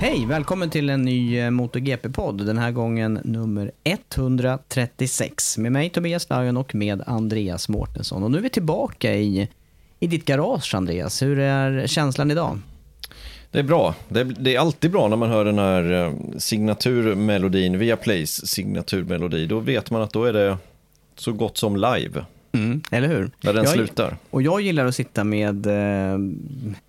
Hej, välkommen till en ny eh, MotoGP-podd. Den här gången nummer 136. Med mig Tobias Lagen och med Andreas Mårtensson. Och nu är vi tillbaka i, i ditt garage, Andreas. Hur är känslan idag? Det är bra. Det är, det är, alltid bra när man hör den här eh, signaturmelodin, via Plays signaturmelodi. Då vet man att då är det så gott som live. Mm, eller hur? När den jag, slutar. Och jag gillar att sitta med eh,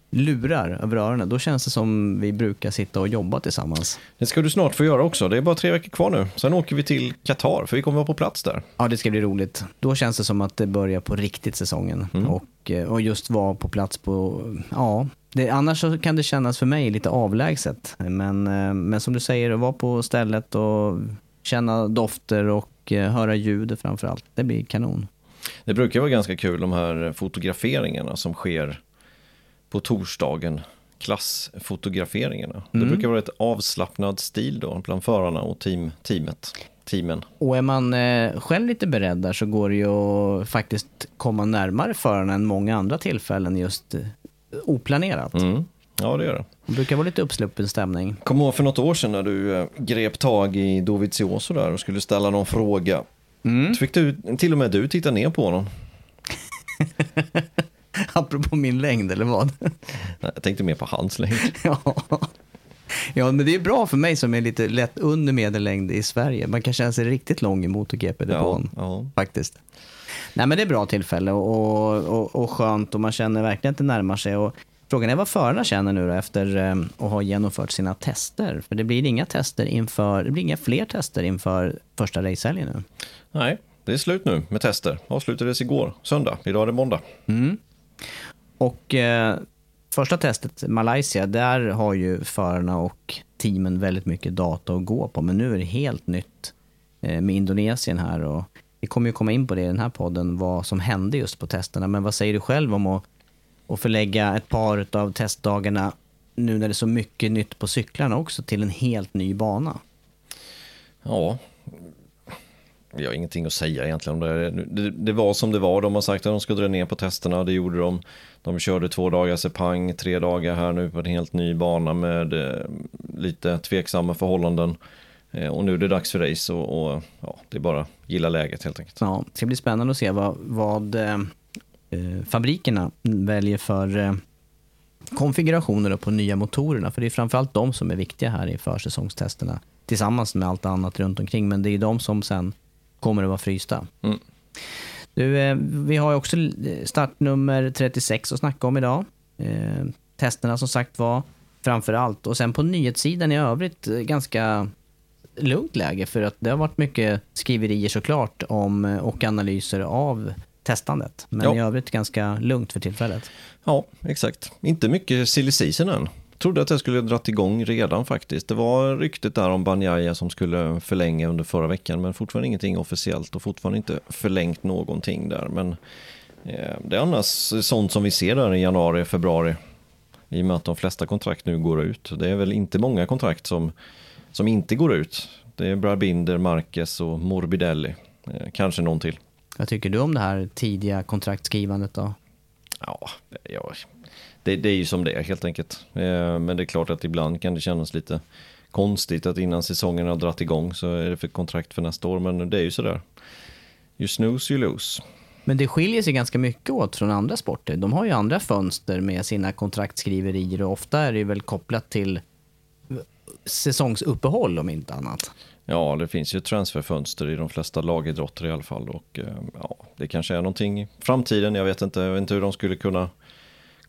lurar över öronen. Då känns det som vi brukar sitta och jobba tillsammans. Det ska du snart få göra också. Det är bara tre veckor kvar nu. Sen åker vi till Qatar, för vi kommer vara på plats där. Ja, det ska bli roligt. Då känns det som att det börjar på riktigt säsongen. Mm. Och, eh, och just vara på plats på, ja, det, annars kan det kännas för mig lite avlägset. Men, eh, men som du säger, att vara på stället och känna dofter och eh, höra ljudet framför allt. Det blir kanon. Det brukar vara ganska kul de här fotograferingarna som sker på torsdagen. Klassfotograferingarna. Det Mm. brukar vara ett avslappnad stil då bland förarna och team, teamet. Teamen. Och är man eh, själv lite beredd där så går det ju att faktiskt komma närmare förarna än många andra tillfällen just eh, oplanerat. Mm. Ja, det gör det. Det brukar vara lite uppsluppen stämning. Kom ihåg för något år sedan när du eh, grep tag i Dovizioso där och skulle ställa någon fråga. Mm. Fick du, till och med du titta ner på honom. Apropå min längd eller vad? Jag tänkte mer på hans längd. ja. ja, men det är bra för mig som är lite lätt under medellängd i Sverige. Man kan känna sig riktigt lång i MotoGP-depån. Ja, ja. Faktiskt. Nej, men det är bra tillfälle och, och, och skönt och man känner verkligen att det närmar sig. Och frågan är vad förarna känner nu då efter eh, att ha genomfört sina tester. För det blir inga tester inför, det blir inga fler tester inför första racehelgen nu. Nej, det är slut nu med tester. Avslutades igår, söndag. Idag är det måndag. Och eh, första testet, Malaysia, där har ju förarna och teamen väldigt mycket data att gå på. Men nu är det helt nytt eh, med Indonesien här. Och vi kommer ju komma in på det i den här podden, vad som hände just på testerna. Men vad säger du själv om att, att förlägga ett par av testdagarna, nu när det är så mycket nytt på cyklarna också, till en helt ny bana? Ja, vi har ingenting att säga egentligen om det. det. Det var som det var. De har sagt att de skulle dra ner på testerna. Det gjorde de. De körde två dagar Sepang, tre dagar här nu på en helt ny bana med eh, lite tveksamma förhållanden. Eh, och nu är det dags för race och, och ja, det är bara gilla läget helt enkelt. Ja, det ska bli spännande att se vad, vad eh, eh fabrikerna väljer för eh, konfigurationer på nya motorerna. För det är framförallt de som är viktiga här i försäsongstesterna. Tillsammans med allt annat runt omkring. Men det är de som sen kommer att vara frysta. Mm. Du, eh, vi har också startnummer 36 att snacka om idag. Eh, testerna som sagt var framför allt. Och sen på nyhetssidan i övrigt eh, ganska lugnt läge för att det har varit mycket skriverier såklart om eh, och analyser av testandet. Men Ja. i övrigt ganska lugnt för tillfället. Ja, exakt. Inte mycket silly season än. Trodde att det skulle dratt igång redan faktiskt. Det var ryktet där om Banjaya som skulle förlänga under förra veckan, men fortfarande ingenting officiellt och fortfarande inte förlängt någonting där. Men Eh, det är annars sånt som vi ser där i januari, februari. I och med att de flesta kontrakt nu går ut. Det är väl inte många kontrakt som, som inte går ut. Det är Brabinder, Marquez och Morbidelli. Eh, kanske någon till. Vad tycker du om det här tidiga kontraktskrivandet då? Ja, ja det, det, är ju som det är helt enkelt. Eh, men det är klart att ibland kan det kännas lite konstigt att innan säsongen har dragit igång så är det för kontrakt för nästa år. Men det är ju sådär. You snooze, you lose. Men det skiljer sig ganska mycket åt från andra sporter. De har ju andra fönster med sina kontraktskriverier och ofta är det väl kopplat till säsongsuppehåll om inte annat. Ja, det finns ju transferfönster i de flesta lagidrotter i alla fall och eh, ja, det kanske är någonting i framtiden. Jag vet inte, jag vet inte hur de skulle kunna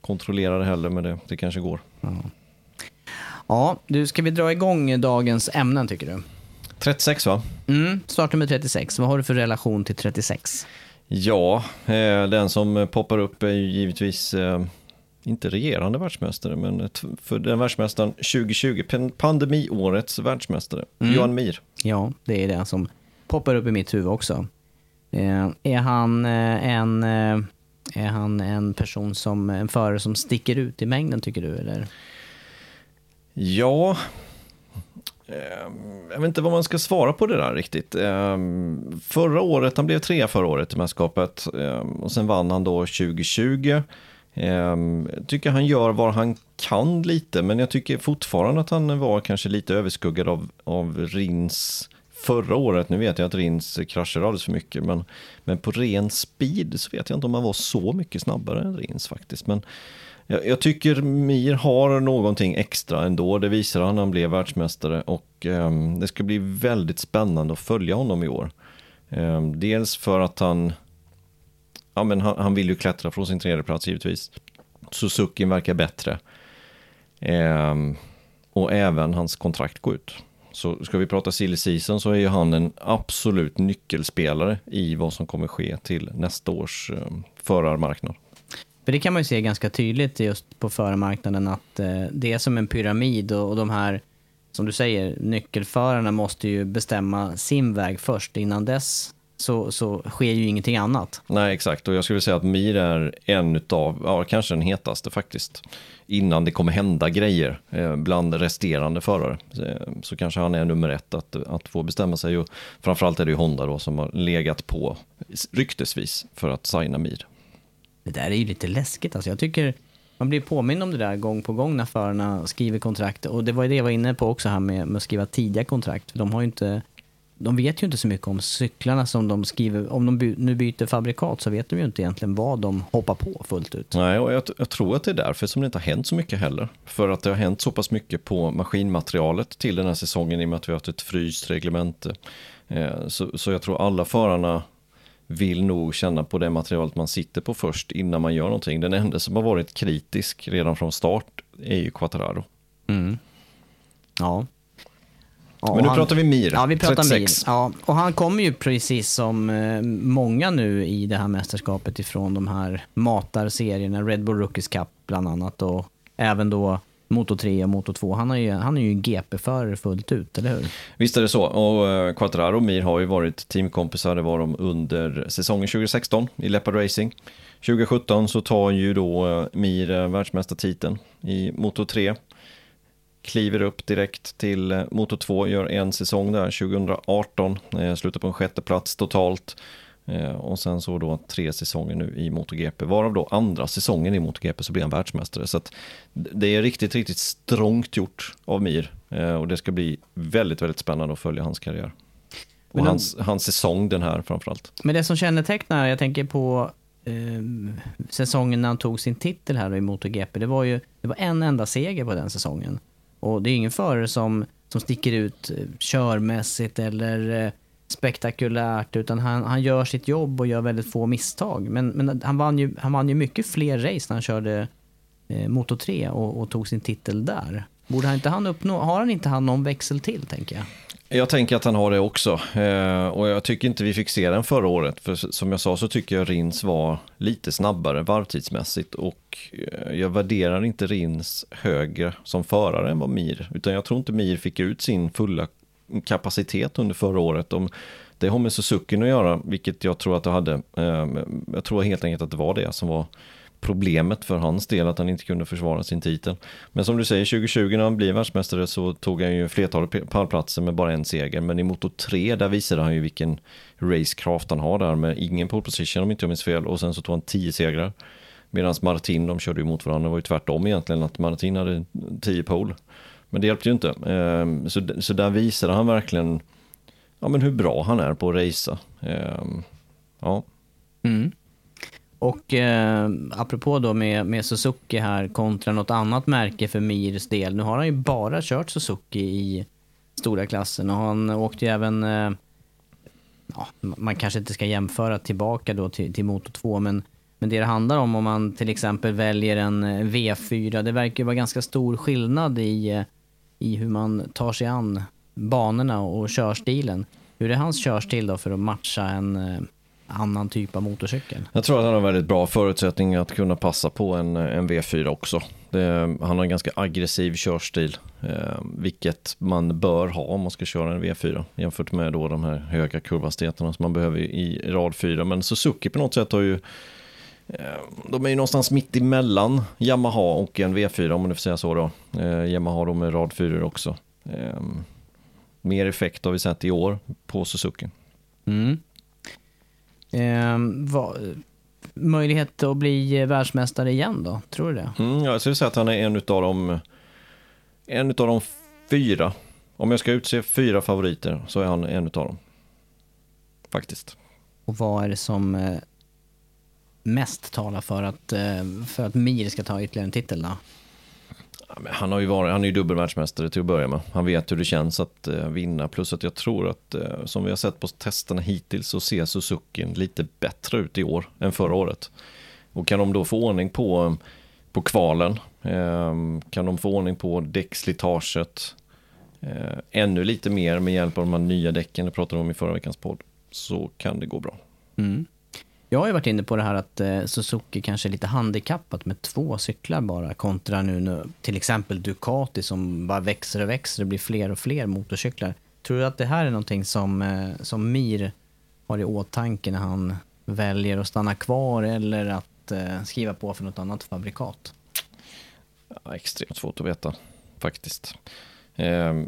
kontrollera det heller, men det, det kanske går. Ja. ja, du, ska vi dra igång dagens ämnen tycker du? 36 va? Mm, startnummer 36. Vad har du för relation till 36? Ja, eh, den som poppar upp är ju givetvis eh, inte regerande världsmästare, men för den världsmästaren 2020, pandemiårets världsmästare, mm. Johan Mir. Ja, det är det som poppar upp i mitt huvud också. Eh, är han en är han en person som, en förare som sticker ut i mängden tycker du eller? Ja, ehm, jag vet inte vad man ska svara på det där riktigt. Ehm, förra året, han blev trea förra året i mästerskapet ehm, och sen vann han då 2020. Jag tycker han gör vad han kan lite, men jag tycker fortfarande att han var kanske lite överskuggad av, av Rins förra året. Nu vet jag att Rins kraschade alldeles för mycket, men, men på ren speed så vet jag inte om han var så mycket snabbare än Rins faktiskt. Men jag, jag, tycker Mir har någonting extra ändå. Det visar han när han blev världsmästare och um, det ska bli väldigt spännande att följa honom i år. Um, dels för att han, ja, men han, han, vill ju klättra från sin tredje plats givetvis. Suzuki verkar bättre. Um, och även hans kontrakt går ut. Så ska vi prata silly season så är ju han en absolut nyckelspelare i vad som kommer ske till nästa års eh, förarmarknad. För det kan man ju se ganska tydligt just på förarmarknaden att eh, det är som en pyramid och de här, som du säger, nyckelförarna måste ju bestämma sin väg först. Innan dess så, så sker ju ingenting annat. Nej, exakt. Och jag skulle säga att Mir är en av, ja, kanske den hetaste faktiskt. Innan det kommer hända grejer eh, bland resterande förare. Eh, så kanske han är nummer ett att, att få bestämma sig. Och framförallt är det ju Honda då som har legat på ryktesvis för att signa Mir. Det där är ju lite läskigt alltså. Jag tycker man blir påmind om det där gång på gång när förarna skriver kontrakt. Och det var ju det jag var inne på också här med, med att skriva tidiga kontrakt. För de har ju inte de vet ju inte så mycket om cyklarna som de skriver. Om de by, nu byter fabrikat så vet de ju inte egentligen vad de hoppar på fullt ut. Nej, och jag, jag, tror att det är därför som det inte har hänt så mycket heller. För att det har hänt så pass mycket på maskinmaterialet till den här säsongen i och med att vi har haft ett fryst reglemente. Eh, så, så jag tror alla förarna vill nog känna på det materialet man sitter på först innan man gör någonting. Den enda som har varit kritisk redan från start är ju Quattararo. Mm. Ja. Ja. Men nu han, pratar vi Mir, Ja, vi pratar 36. Mir. Ja, och han kommer ju precis som eh, många nu i det här mästerskapet ifrån de här matarserierna, Red Bull Rookies Cup bland annat och även då Moto 3 och Moto 2. Han, är ju, han är ju GP-förare fullt ut, eller hur? Visst är det så. Och eh, Quattraro och Mir har ju varit teamkompisar. Det var de under säsongen 2016 i Leopard Racing. 2017 så tar ju då eh, Mir världsmästartiteln i Moto 3. Kliver upp direkt till Moto 2, gör en säsong där 2018, slutar på en sjätte plats totalt. Eh, och sen så då tre säsonger nu i MotoGP, varav då andra säsongen i MotoGP så blir han världsmästare. Så att det är riktigt, riktigt strångt gjort av Mir eh, och det ska bli väldigt, väldigt spännande att följa hans karriär. Och de, hans, hans säsong den här framförallt. Men det som kännetecknar, jag tänker på eh, säsongen när han tog sin titel här i MotoGP, det var ju det var en enda seger på den säsongen. Och det är ingen förare som, som sticker ut eh, körmässigt eller eh, spektakulärt, utan han, han gör sitt jobb och gör väldigt få misstag. Men, men han, vann ju, han vann ju mycket fler race när han körde eh, Moto 3 och, och, tog sin titel där. Borde han inte han uppnå, har han inte han någon växel till, tänker jag? Jag tänker att han har det också. Eh, och jag tycker inte vi fick se den förra året. För som jag sa så tycker jag Rins var lite snabbare varvtidsmässigt. Och eh, jag värderar inte Rins högre som förare än vad Mir. Utan jag tror inte Mir fick ut sin fulla kapacitet under förra året. Det har med Suzuki att göra, vilket jag tror att det hade. Eh, jag tror helt enkelt att det var det som var problemet för hans del, att han inte kunde försvara sin titel. Men som du säger, 2020 när han blev världsmästare så tog han ju flertalet pallplatser med bara en seger. Men i Moto 3, där visade han ju vilken racecraft han har där med ingen pole position om inte jag minns fel. Och sen så tog han tio segrar. Medan Martin, de körde ju mot varandra, det var ju tvärtom egentligen, att Martin hade tio pole. Men det hjälpte ju inte. Ehm, så, så där visade han verkligen ja, men hur bra han är på att racea. Ehm, ja. Mm. Och eh, apropå då med, med Suzuki här kontra något annat märke för Mirs del. Nu har han ju bara kört Suzuki i stora klassen och han åkte ju även eh, ja, man kanske inte ska jämföra tillbaka då till, till Moto 2, men, men det det handlar om om man till exempel väljer en eh, V4, det verkar ju vara ganska stor skillnad i, eh, i hur man tar sig an banorna och körstilen. Hur är hans körstil då för att matcha en eh, annan typ av motorcykel? Jag tror att han har väldigt bra förutsättning att kunna passa på en, en V4 också. Det, han har en ganska aggressiv körstil, eh, vilket man bör ha om man ska köra en V4 jämfört med då de här höga kurvhastigheterna som man behöver i rad 4. Men Suzuki på något sätt har ju eh, de är ju någonstans mitt emellan Yamaha och en V4 om man nu får säga så då. Eh, Yamaha då med rad 4 också. Eh, mer effekt har vi sett i år på Suzuki. Mm. Eh, vad, möjlighet att bli världsmästare igen då? Tror du det? Mm, jag skulle säga att han är en av de, en utav de fyra. Om jag ska utse fyra favoriter så är han en av dem. Faktiskt. Och vad är det som eh, mest talar för att, eh, för att Mir ska ta ytterligare en titel då? Han, har ju varit, han är ju dubbelvärldsmästare till att börja med. Han vet hur det känns att eh, vinna. Plus att jag tror att, eh, som vi har sett på testerna hittills, så ser Suzuki lite bättre ut i år än förra året. Och kan de då få ordning på, eh, på kvalen, ehm, kan de få ordning på däckslitaget, ännu lite mer med hjälp av de här nya däcken, det pratade vi om i förra veckans podd, så kan det gå bra. Mm. Jag har ju varit inne på det här att eh, Suzuki kanske är lite handikappat med två cyklar bara kontra nu, nu till exempel Ducati som bara växer och växer och blir fler och fler motorcyklar. Tror du att det här är någonting som, eh, som Mir har i åtanke när han väljer att stanna kvar eller att eh, skriva på för något annat fabrikat? Ja, extremt svårt att veta faktiskt.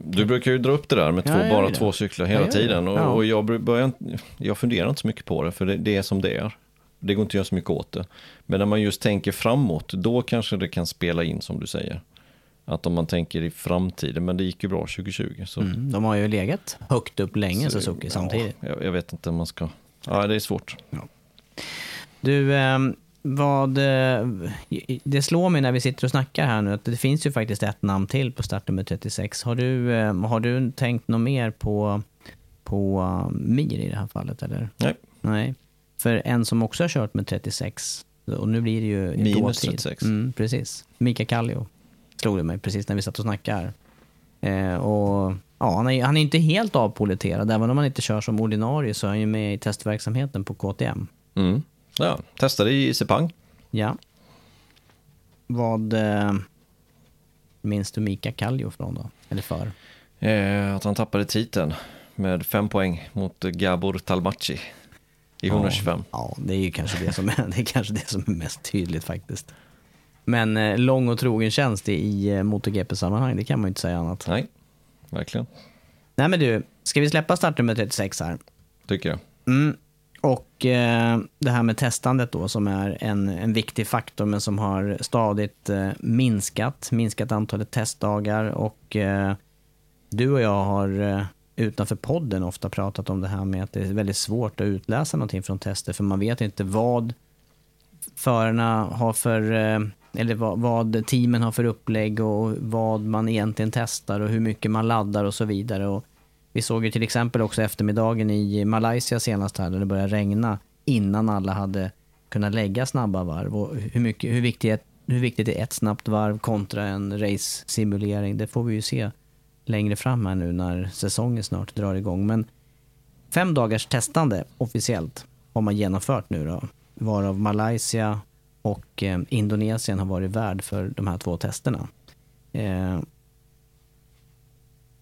Du brukar ju dra upp det där med två, ja, bara två cyklar hela ja, tiden och, ja. och, jag, börjar, jag funderar inte så mycket på det för det, det, är som det är. Det går inte att göra så mycket åt det. Men när man just tänker framåt, då kanske det kan spela in som du säger. Att om man tänker i framtiden, men det gick ju bra 2020. Så. Mm, de har ju legat högt upp länge så, Suzuki samtidigt. Jag, jag, vet inte om man ska, ja det är svårt. Du, ähm, vad, eh, det slår mig när vi sitter och snackar här nu att det finns ju faktiskt ett namn till på startnummer 36. Har du, eh, har du tänkt något mer på, på uh, Mir i det här fallet? Eller? Nej. Nej. För en som också har kört med 36, och nu blir det ju Minus 36. Mm, precis. Mika Kallio slog det mig precis när vi satt och snackade. Eh, och, ja, han, är, han är inte helt avpoliterad. Även om han inte kör som ordinarie så är han ju med i testverksamheten på KTM. Mm. Ja, testade i Sepang. Ja. Vad eh, minns du Mika Kallio från då? Eller för? Eh, att han tappade titeln med fem poäng mot Gabor Talmaci i 125. Ja, ja, det är ju kanske det som är, det är, kanske det som är mest tydligt faktiskt. Men eh, lång och trogen tjänst i, i eh, MotoGP-sammanhang, det kan man ju inte säga annat. Nej, verkligen. Nej men du, ska vi släppa startnummer 36 här? Tycker jag. Mm, och eh, det här med testandet då som är en, en viktig faktor men som har stadigt eh, minskat, minskat antalet testdagar och eh, du och jag har eh, utanför podden ofta pratat om det här med att det är väldigt svårt att utläsa någonting från tester för man vet inte vad förarna har för, eh, eller vad, vad teamen har för upplägg och vad man egentligen testar och hur mycket man laddar och så vidare. Och vi såg ju till exempel också eftermiddagen i Malaysia senast här, där det började regna innan alla hade kunnat lägga snabba varv. Och hur, mycket, hur, viktigt, hur viktigt är ett snabbt varv kontra en race-simulering? Det får vi ju se längre fram här nu när säsongen snart drar igång. Men fem dagars testande officiellt har man genomfört nu då, varav Malaysia och eh, Indonesien har varit värd för de här två testerna. Eh,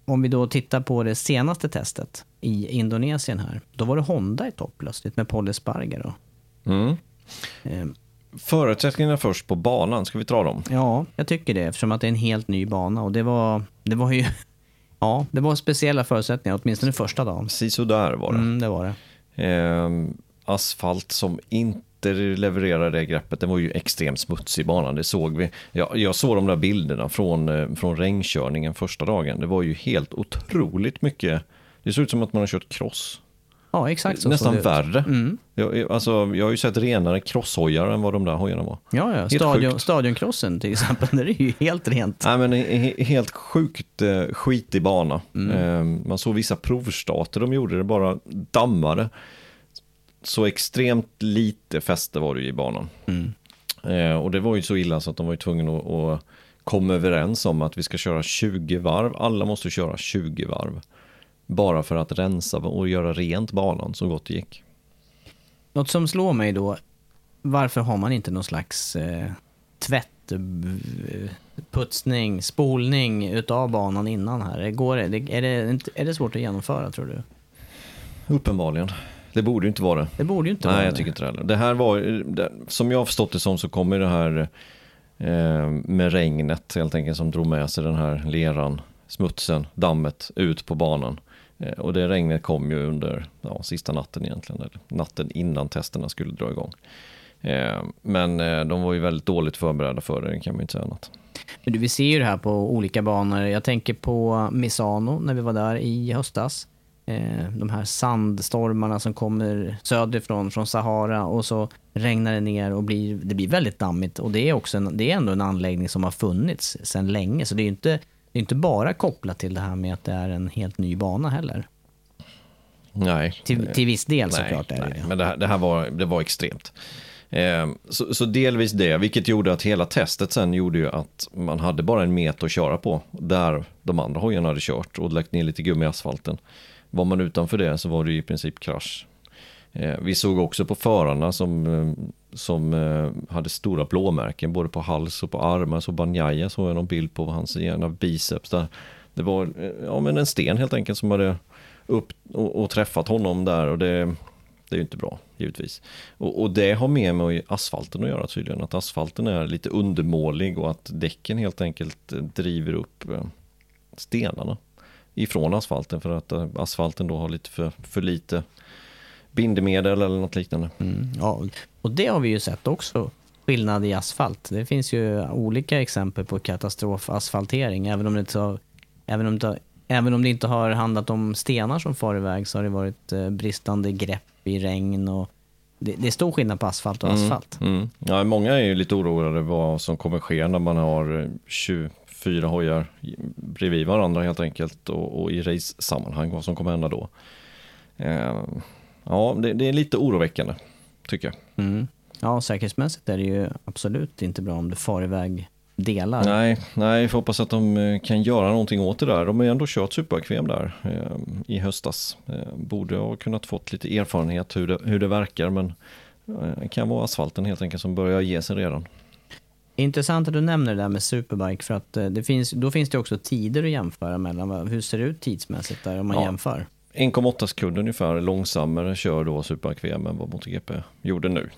om vi då tittar på det senaste testet i Indonesien här. Då var det Honda i topp plötsligt med Paul Espargaro. Mm. Eh, Förutsättningarna först på banan, ska vi ta dem? Ja, jag tycker det eftersom att det är en helt ny bana och det var, det var ju Ja, det var speciella förutsättningar, åtminstone första dagen. Sisådär var det. Mm, det var det. Eh, asfalt som inte levererade det greppet, den var ju extremt smutsig banan, det såg vi. Jag, jag såg de där bilderna från, eh, från regnkörningen första dagen, det var ju helt otroligt mycket. Det såg ut som att man har kört cross. Ja, exakt så Nästan ut. värre. Mm. Jag, alltså, jag har ju sett renare crosshojar än vad de där hojarna var. Ja, ja. Stadion, stadionkrossen till exempel, det är ju helt rent. Nej, men he- helt sjukt eh, skitig bana. Mm. Eh, man såg vissa provstarter de gjorde, det bara dammade. Så extremt lite fäste var det ju i banan. Mm. Eh, och det var ju så illa så att de var ju tvungna att, att komma överens om att vi ska köra 20 varv. Alla måste köra 20 varv. Bara för att rensa och göra rent banan så gott det gick. Något som slår mig då, varför har man inte någon slags eh, tvätt, eh, putsning, spolning utav banan innan här? Går det, är, det, är det svårt att genomföra tror du? Uppenbarligen. Det borde ju inte vara det. Det borde ju inte Nej, vara jag det. tycker inte det heller. Det här var, det, som jag har förstått det som så kommer det här eh, med regnet helt enkelt som drog med sig den här leran, smutsen, dammet ut på banan. Eh, och det regnet kom ju under ja, sista natten egentligen, eller natten innan testerna skulle dra igång. Eh, men eh, de var ju väldigt dåligt förberedda för det, det kan man ju inte säga annat. Men du, vi ser ju det här på olika banor. Jag tänker på Misano när vi var där i höstas. Eh, de här sandstormarna som kommer söderifrån, från Sahara och så regnar det ner och blir, det blir väldigt dammigt. Och det är, också en, det är ändå en anläggning som har funnits sedan länge. Så det är inte, det är inte bara kopplat till det här med att det är en helt ny bana heller. Nej. Till, till viss del Nej, såklart är nej, det. men det här, det här var, det var extremt. Eh, så, så delvis det, vilket gjorde att hela testet sen gjorde ju att man hade bara en meter att köra på. Där de andra hojarna hade kört och lagt ner lite gummi i asfalten. Var man utanför det så var det i princip krasch. Eh, vi såg också på förarna som, eh, som eh, hade stora blåmärken både på hals och på armar. Så Banjaya såg jag någon bild på hans ena biceps där. Det var ja, men en sten helt enkelt som hade upp och, och träffat honom där och det, det är ju inte bra givetvis. Och, och det har mer med asfalten att göra tydligen, att asfalten är lite undermålig och att däcken helt enkelt driver upp stenarna ifrån asfalten för att eh, asfalten då har lite för, för lite bindemedel eller något liknande. Mm, ja. Och det har vi ju sett också, skillnad i asfalt. Det finns ju olika exempel på katastrofasfaltering. Även om det inte har, även om det, även om det inte har handlat om stenar som far iväg så har det varit eh, bristande grepp i regn och det, det är stor skillnad på asfalt och mm, asfalt. Mm. Ja, många är ju lite oroade vad som kommer ske när man har 20, fyra hojar bredvid varandra helt enkelt och, och i race-sammanhang vad som kommer hända då. Eh, ja, det, det, är lite oroväckande tycker jag. Mm. Ja, säkerhetsmässigt är det ju absolut inte bra om du far iväg delar. Nej, nej, jag får hoppas att de eh, kan göra någonting åt det där. De har ju ändå kört super där eh, i höstas. Eh, borde ha kunnat fått lite erfarenhet hur det, hur det verkar, men eh, det kan vara asfalten helt enkelt som börjar ge sig redan. Intressant att du nämner det där med superbike för att eh, det finns, då finns det också tider att jämföra mellan. Hur ser det ut tidsmässigt där om man Ja. jämför? 1,8 sekunder ungefär långsammare kör då SuperQM än vad MotoGP gjorde nu.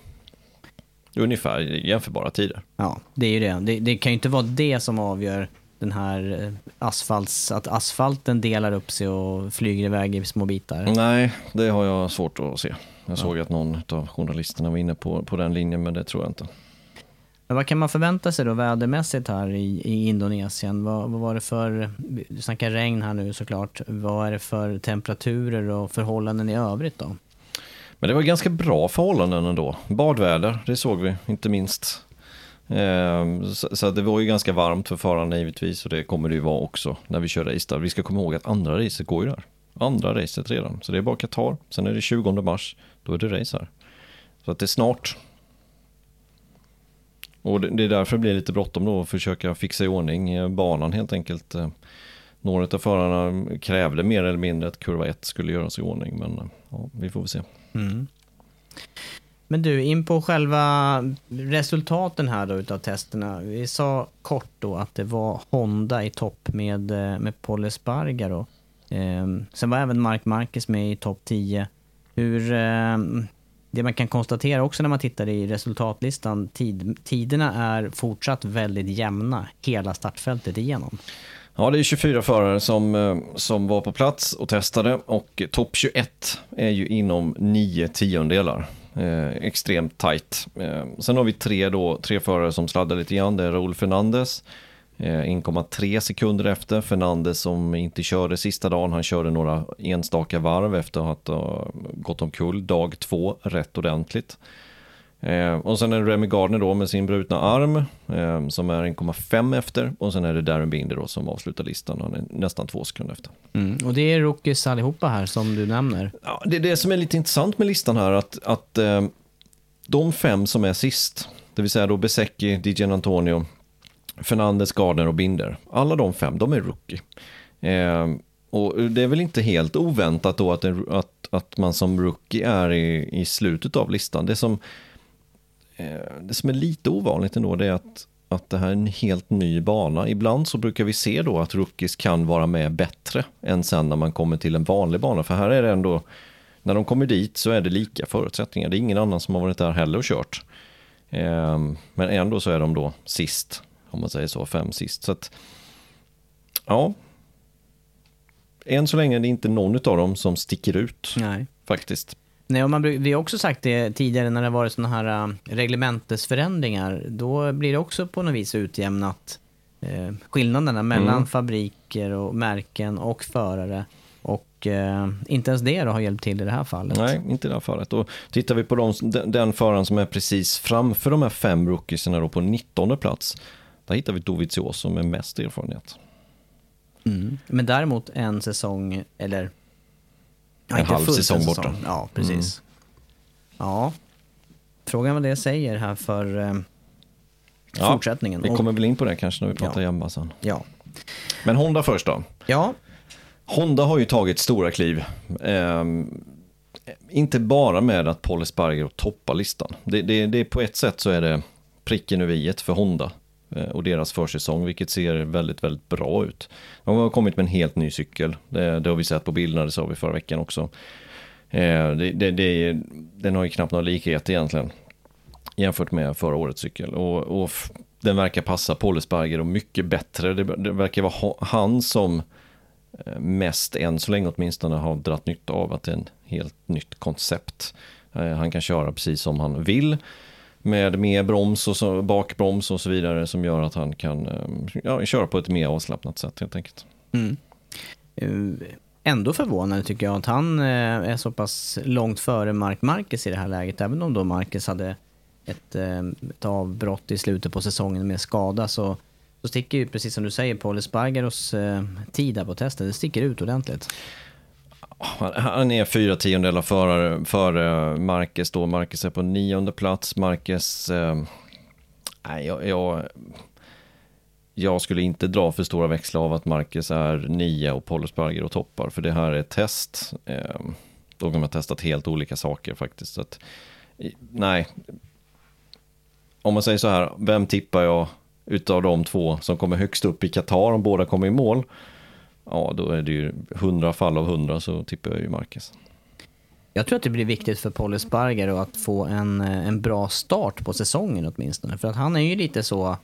Ungefär jämförbara tider. Ja, det är ju det. det. Det kan ju inte vara det som avgör den här eh, asfalts, att asfalten delar upp sig och flyger iväg i små bitar. Nej, det har jag svårt att se. Jag såg att någon av journalisterna var inne på, på den linjen, men det tror jag inte. Men vad kan man förvänta sig då vädermässigt här i, i Indonesien? Vad, vad var det för, du snackar regn här nu såklart, vad är det för temperaturer och förhållanden i övrigt då? Men det var ganska bra förhållanden ändå. Badväder, det såg vi inte minst. Ehm, så, det var ju ganska varmt för förarna givetvis och det kommer det ju vara också när vi kör race där. Vi ska komma ihåg att andra racet går ju där. Andra racet redan. Så det är bara Qatar, sen är det 20 mars, då är det race här. Så att det är snart. Och det är därför det blir lite bråttom då att försöka fixa i ordning eh, banan helt enkelt. Eh, några av förarna krävde mer eller mindre att kurva 1 skulle göras i ordning men eh, ja, vi får väl se. Mm. Men du, in på själva resultaten här då utav testerna. Vi sa kort då att det var Honda i topp med, med Paul Espargaro. Eh, sen var även Mark Marquez med i topp 10. Hur, eh, det man kan konstatera också när man tittar i resultatlistan, tid, tiderna är fortsatt väldigt jämna hela startfältet igenom. Ja, det är 24 förare som, eh, som var på plats och testade och topp 21 är ju inom 9 tiondelar. Eh, extremt tajt. Eh, sen har vi tre, då, tre förare som sladdar lite grann. Det är Raúl Fernandez, 1,3 sekunder efter. Fernandez som inte körde sista dagen, han körde några enstaka varv efter att ha gått omkull dag två rätt ordentligt. Eh, och sen är det Remy Gardner då med sin brutna arm eh, som är 1,5 efter. Och sen är det Darren Binder då som avslutar listan, han är nästan två sekunder efter. Mm. Och det är rookies allihopa här som du nämner. Ja, det är det som är lite intressant med listan här, att, att eh, de fem som är sist, det vill säga då Besecki, DJ Antonio, Fernandes, Gardner och Binder. Alla de fem, de är rookie. Eh, och det är väl inte helt oväntat då att, en, att, att man som rookie är i, i slutet av listan. Det som, eh, det som är lite ovanligt ändå det är att, att det här är en helt ny bana. Ibland så brukar vi se då att rookies kan vara med bättre än sen när man kommer till en vanlig bana. För här är det ändå, när de kommer dit så är det lika förutsättningar. Det är ingen annan som har varit där heller och kört. Eh, men ändå så är de då sist, om man säger så, fem sist. Så att, ja, än så länge är det inte någon av dem som sticker ut Nej. faktiskt. Nej, och man, vi har också sagt det tidigare när det har varit sådana här uh, reglementesförändringar. Då blir det också på något vis utjämnat eh, skillnaderna mellan Mm. fabriker och märken och förare. Och eh, inte ens det då har hjälpt till i det här fallet. Nej, inte i det här fallet. Och tittar vi på de, den, den föraren som är precis framför de här fem rookiesarna då på 19 plats. Där hittar vi Dovizioso med mest erfarenhet. Mm. Men däremot en säsong, eller... Ja, En halv fullt säsong borta. Mm. Ja, precis. Ja. Frågan vad det säger här för eh, Ja, fortsättningen. Vi kommer väl in på det kanske när vi pratar Ja. Yamaha sen. Ja. Men Honda först då. Ja, Honda har ju tagit stora kliv. Ehm, inte bara med att Paul Espargaro toppar listan. Det, det, det, på ett sätt så är det pricken över i för Honda eh, Eh, och deras försäsong, vilket ser väldigt, väldigt bra ut. De har kommit med en helt ny cykel. Det, det har vi sett på bilderna, det sa vi förra veckan också. Eh, det, det, det, den har ju knappt några likhet egentligen jämfört med förra årets cykel. Och, och den verkar passa Paul och mycket bättre. Det, det verkar vara han som eh, mest, än så länge åtminstone, har dragit nytta av att det är en helt nytt koncept. Eh, Han kan köra precis som han vill med mer broms och så, bakbroms och så vidare som gör att han kan ehm, ja, köra på ett mer avslappnat sätt helt enkelt. Mm. Eh, ändå förvånande tycker jag att han eh, är så pass långt före Mark Marquez i det här läget. Även om då Marquez hade ett, eh, ett avbrott i slutet på säsongen med skada så, så sticker ju, precis som du säger, Paul Espargaros tid där på testet, det sticker ut ordentligt. Han, är fyra tiondelar före, före Marquez då. Marquez är på nionde plats. Marquez, eh, jag, jag, jag skulle inte dra för stora växlar av att Marquez är nio och Paul och toppar. För det här är ett test. Eh, de har testat helt olika saker faktiskt. Så att, nej. Om man säger så här, vem tippar jag utav de två som kommer högst upp i Qatar om båda kommer i mål? Ja, då är det ju 100 fall av 100 så tippar jag ju Marquez. Jag tror att det blir viktigt för Paul Espargaro att få en, eh, en bra start på säsongen åtminstone. För att han är ju lite så,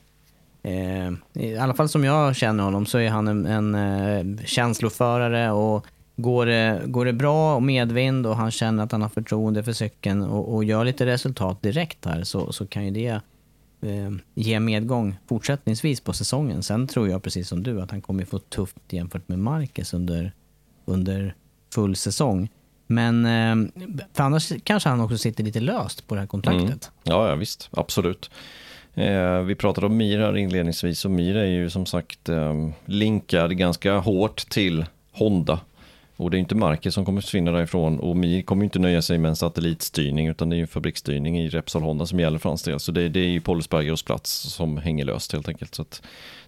eh, i alla fall som jag känner honom, så är han en, en eh, känsloförare och går det, går det bra och medvind och han känner att han har förtroende för cykeln och, och gör lite resultat direkt här så, så kan ju det Eh, ge medgång fortsättningsvis på säsongen. Sen tror jag precis som du att han kommer få tufft jämfört med Marcus under, under full säsong. Men eh, för annars kanske han också sitter lite löst på det här kontraktet. Mm. Ja, ja visst, absolut. Eh, vi pratade om Mir här inledningsvis och Mir är ju som sagt eh, linkad ganska hårt till Honda. Och det är inte Marquez som kommer försvinna därifrån och Mir kommer inte nöja sig med en satellitstyrning utan det är ju fabriksstyrning i Repsol Honda som gäller för hans del. Så det, det är ju Paul Spargaros plats som hänger löst helt enkelt. Så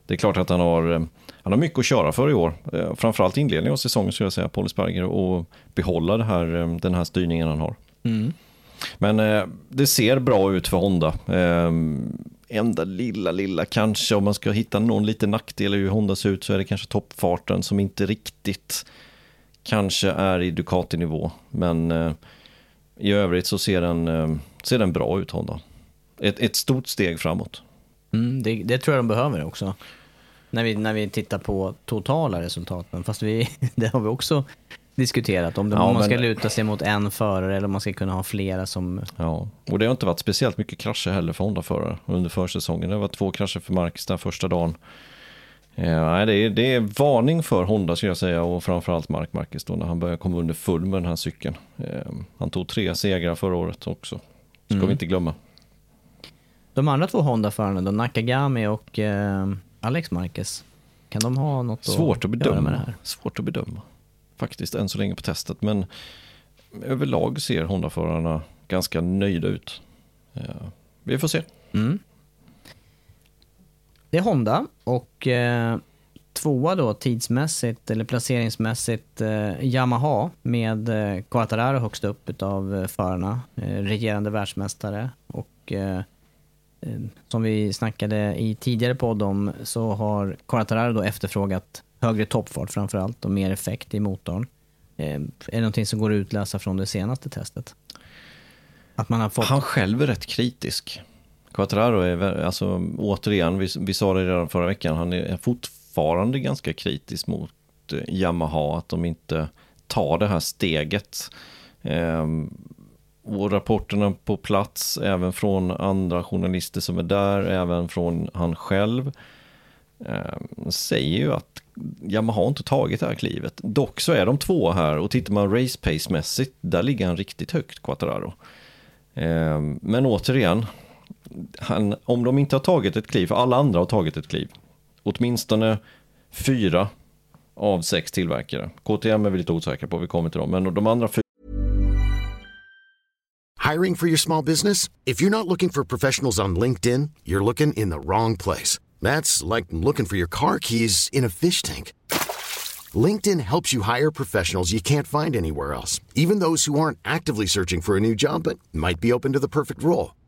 det är klart att han har, eh, han har mycket att köra för i år. Eh, framförallt inledningen av säsongen skulle jag säga, Paul Spargaro och behålla här, eh, den här styrningen han har. Mm. Men eh, det ser bra ut för Honda. Eh, enda lilla, lilla kanske om man ska hitta någon liten nackdel i hur Honda ser ut så är det kanske toppfarten som inte riktigt kanske är i Ducati-nivå. Men eh, i övrigt så ser den, eh, ser den bra ut Honda. Ett, ett stort steg framåt. Mm, det, det tror jag de behöver också. När vi, när vi tittar på totala resultaten. Fast vi, det har vi också diskuterat. Om, det, Ja, om man ska men- luta sig mot en förare eller om man ska kunna ha flera som... Ja, och det har inte varit speciellt mycket krascher heller för Honda-förare under försäsongen. Det var två krascher för där första dagen. Eh, nej, det, är, det är varning för Honda skulle jag säga och framförallt Mark Marquez då när han börjar komma under full med den här cykeln. Eh, han tog tre segrar förra året också, ska Mm. vi inte glömma. De andra två Honda-förarna då, Nakagami och eh, Alex Marquez. Kan de ha något Svårt att göra med det bedöma, här? svårt att bedöma faktiskt än så länge på testet. Men överlag ser Honda-förarna ganska nöjda ut. Eh, vi får se. Mm. Det är Honda och eh, tvåa då tidsmässigt eller placeringsmässigt eh, Yamaha med eh, Quattararo högst upp utav eh, förarna. Eh, regerande världsmästare och eh, eh, som vi snackade i tidigare podd om så har Quattararo då efterfrågat högre toppfart framförallt och mer effekt i motorn. Eh, är det någonting som går att utläsa från det senaste testet? Att man har fått... Han själv är rätt kritisk. Quattraro är, alltså återigen, vi, vi sa det redan förra veckan, han är fortfarande ganska kritisk mot eh, Yamaha, att de inte tar det här steget. Ehm, och rapporterna på plats, även från andra journalister som är där, även från han själv, ehm, säger ju att Yamaha inte tagit det här klivet. Dock så är de två här och tittar man race pace-mässigt, där ligger han riktigt högt, Quattararo. Eh, Men återigen, han, om de inte har tagit ett kliv, för alla andra har tagit ett kliv, åtminstone fyra av sex tillverkare. KTM är vi lite osäkra på, vi kommer till dem, men de andra fyra Hiring for your small business? If you're not looking for professionals on LinkedIn, you're looking in the wrong place. That's like looking for your car keys in a fish tank. LinkedIn helps you hire professionals you can't find anywhere else, even those who aren't actively searching for a new job but might be open to the perfect role.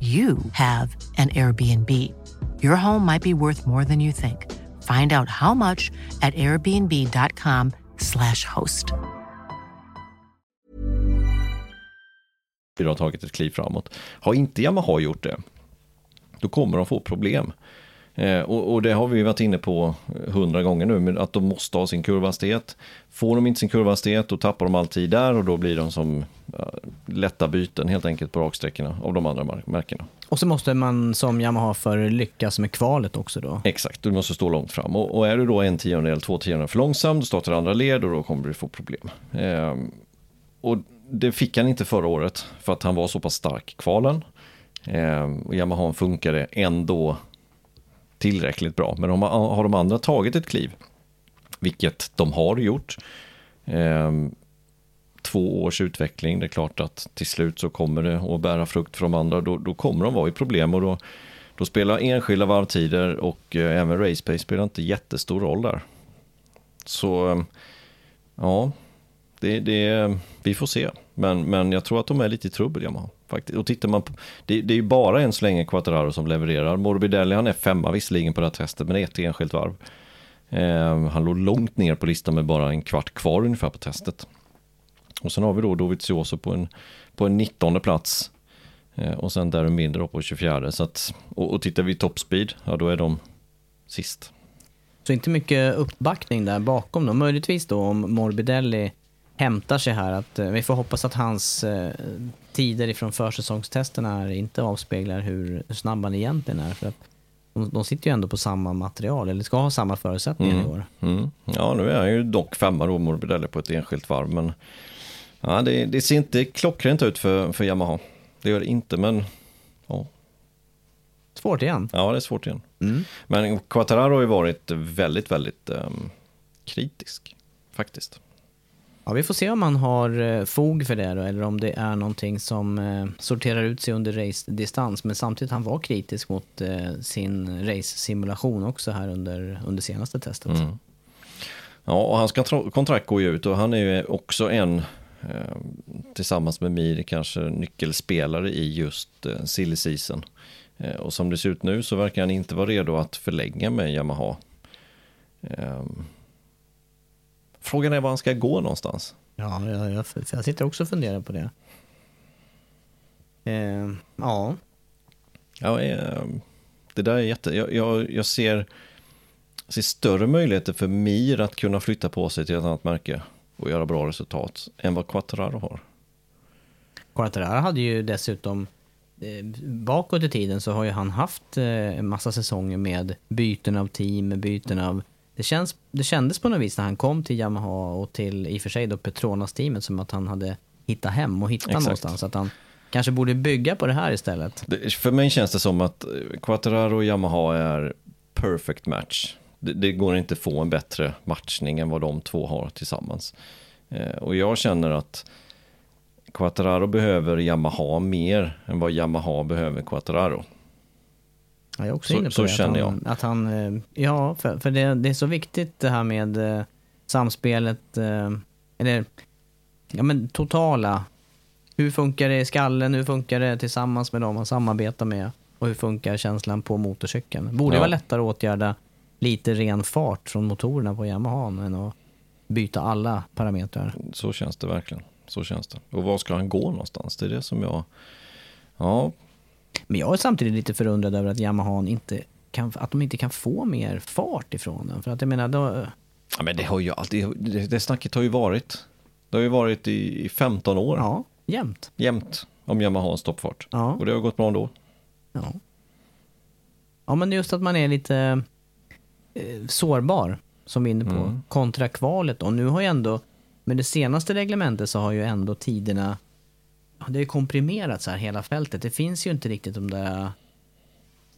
you have an Airbnb. Your home might be worth more than you think. Find out how much at airbnb.com/slash host. har tagit ett kliv framåt. Har inte Yamaha gjort det, då kommer de få problem. Eh, och, och det har vi varit inne på hundra gånger nu, men att de måste ha sin kurvhastighet. Får de inte sin kurvhastighet, då tappar de alltid där och då blir de som lätta byten helt enkelt på raksträckorna av de andra mär- märkena. Och så måste man som Yamaha för lyckas med kvalet också då. Exakt, du måste stå långt fram. Och, och är du då en tiondel, två tiondelar för långsam, då startar andra led och då kommer du få problem. Ehm, och det fick han inte förra året för att han var så pass stark i kvalen. Ehm, och Yamaha funkade ändå tillräckligt bra. Men de, har har de andra tagit ett kliv, vilket de har gjort, eh, två års utveckling, det är klart att till slut så kommer det att bära frukt för de andra, då, då kommer de vara i problem och då, då spelar enskilda varvtider och eh, även racepace spelar inte jättestor roll där. Så eh, ja, det, det, vi får se. Men, men jag tror att de är lite i trubbel, Yamaha, Faktiskt. Och tittar man på, det, det är ju bara än så länge Quattararo som levererar. Morbidelli han är femma visserligen på det här testet, men det är ett enskilt varv. Eh, han låg långt ner på listan med bara en kvart kvar ungefär på testet. Och sen har vi då Dovizioso på en, på en 19 plats. Eh, och sen där mindre på 24. Så att, och, och tittar vi toppspeed, ja då är de sist. Så inte mycket uppbackning där bakom då. Möjligtvis då om Morbidelli hämtar sig här. Att, eh, vi får hoppas att hans eh, tider ifrån försäsongstesterna inte avspeglar hur, hur snabb han egentligen är. För att de, de sitter ju ändå på samma material, eller ska ha samma förutsättningar Mm. i år. Mm. Ja, nu är han ju dock femma då, Morbidelli, på ett enskilt varv. Men ja, det, det ser inte klockrent ut för, för Yamaha. Det gör det inte, men ja, Svårt igen. ja det är svårt igen. Mm. Men Quattararo har ju varit väldigt, väldigt ehm, kritisk, faktiskt. Ja, vi får se om han har eh, fog för det då, eller om det är någonting som eh, sorterar ut sig under race-distans. Men samtidigt han var kritisk mot eh, sin race-simulation också här under, under senaste testet. Mm. Ja, och hans kontrakt går ju ut och han är ju också en, eh, tillsammans med Mir, kanske nyckelspelare i just eh, silly season. Eh, och som det ser ut nu så verkar han inte vara redo att förlänga med Yamaha. Ehm, Frågan är var han ska gå någonstans. Ja, jag, jag, jag sitter också och funderar på det. Eh, ja, Ja, eh, det där är jätte... Jag, jag, jag ser, ser större möjligheter för Mir att kunna flytta på sig till ett annat märke och göra bra resultat än vad Quattararo har. Quartararo hade ju dessutom eh, bakåt i tiden så har ju han haft eh, en massa säsonger med byten av team, byten av... Det, känns, det kändes på något vis när han kom till Yamaha och till i och för sig då Petronas-teamet som att han hade hittat hem och hittat Exakt. någonstans. Att han kanske borde bygga på det här istället. Det, för mig känns det som att Quattararo och Yamaha är perfect match. Det, det går inte att få en bättre matchning än vad de två har tillsammans. Eh, och jag känner att Quattararo behöver Yamaha mer än vad Yamaha behöver Quattararo. Ja, jag är också Så- inne på så det. känner att han, Att han, eh, ja, för, för det, det är så viktigt det här med eh, samspelet, eh, eller ja men totala. Hur funkar det i skallen? Hur funkar det tillsammans med dem man samarbetar med? Och hur funkar känslan på motorcykeln? Borde Ja. vara lättare att åtgärda lite ren fart från motorerna på Yamaha än att byta alla parametrar. Så känns det verkligen. Så känns det. Och var ska han gå någonstans? Det är det som jag... Ja, Men jag är samtidigt lite förundrad över att Yamaha inte kan, att de inte kan få mer fart ifrån den. För att jag menar, då, Ja, men det har ju alltid, det, det snacket har ju varit. Det har ju varit i, i 15 år ja, jämnt. jämt om Yamahas toppfart. Ja. Och det har gått bra ändå. Ja. ja, men just att man är lite eh, sårbar, som vi är inne på, Mm. kontra kvalet. Och nu har ju ändå, med det senaste reglementet så har ju ändå tiderna, det är komprimerats här hela fältet. Det finns ju inte riktigt de där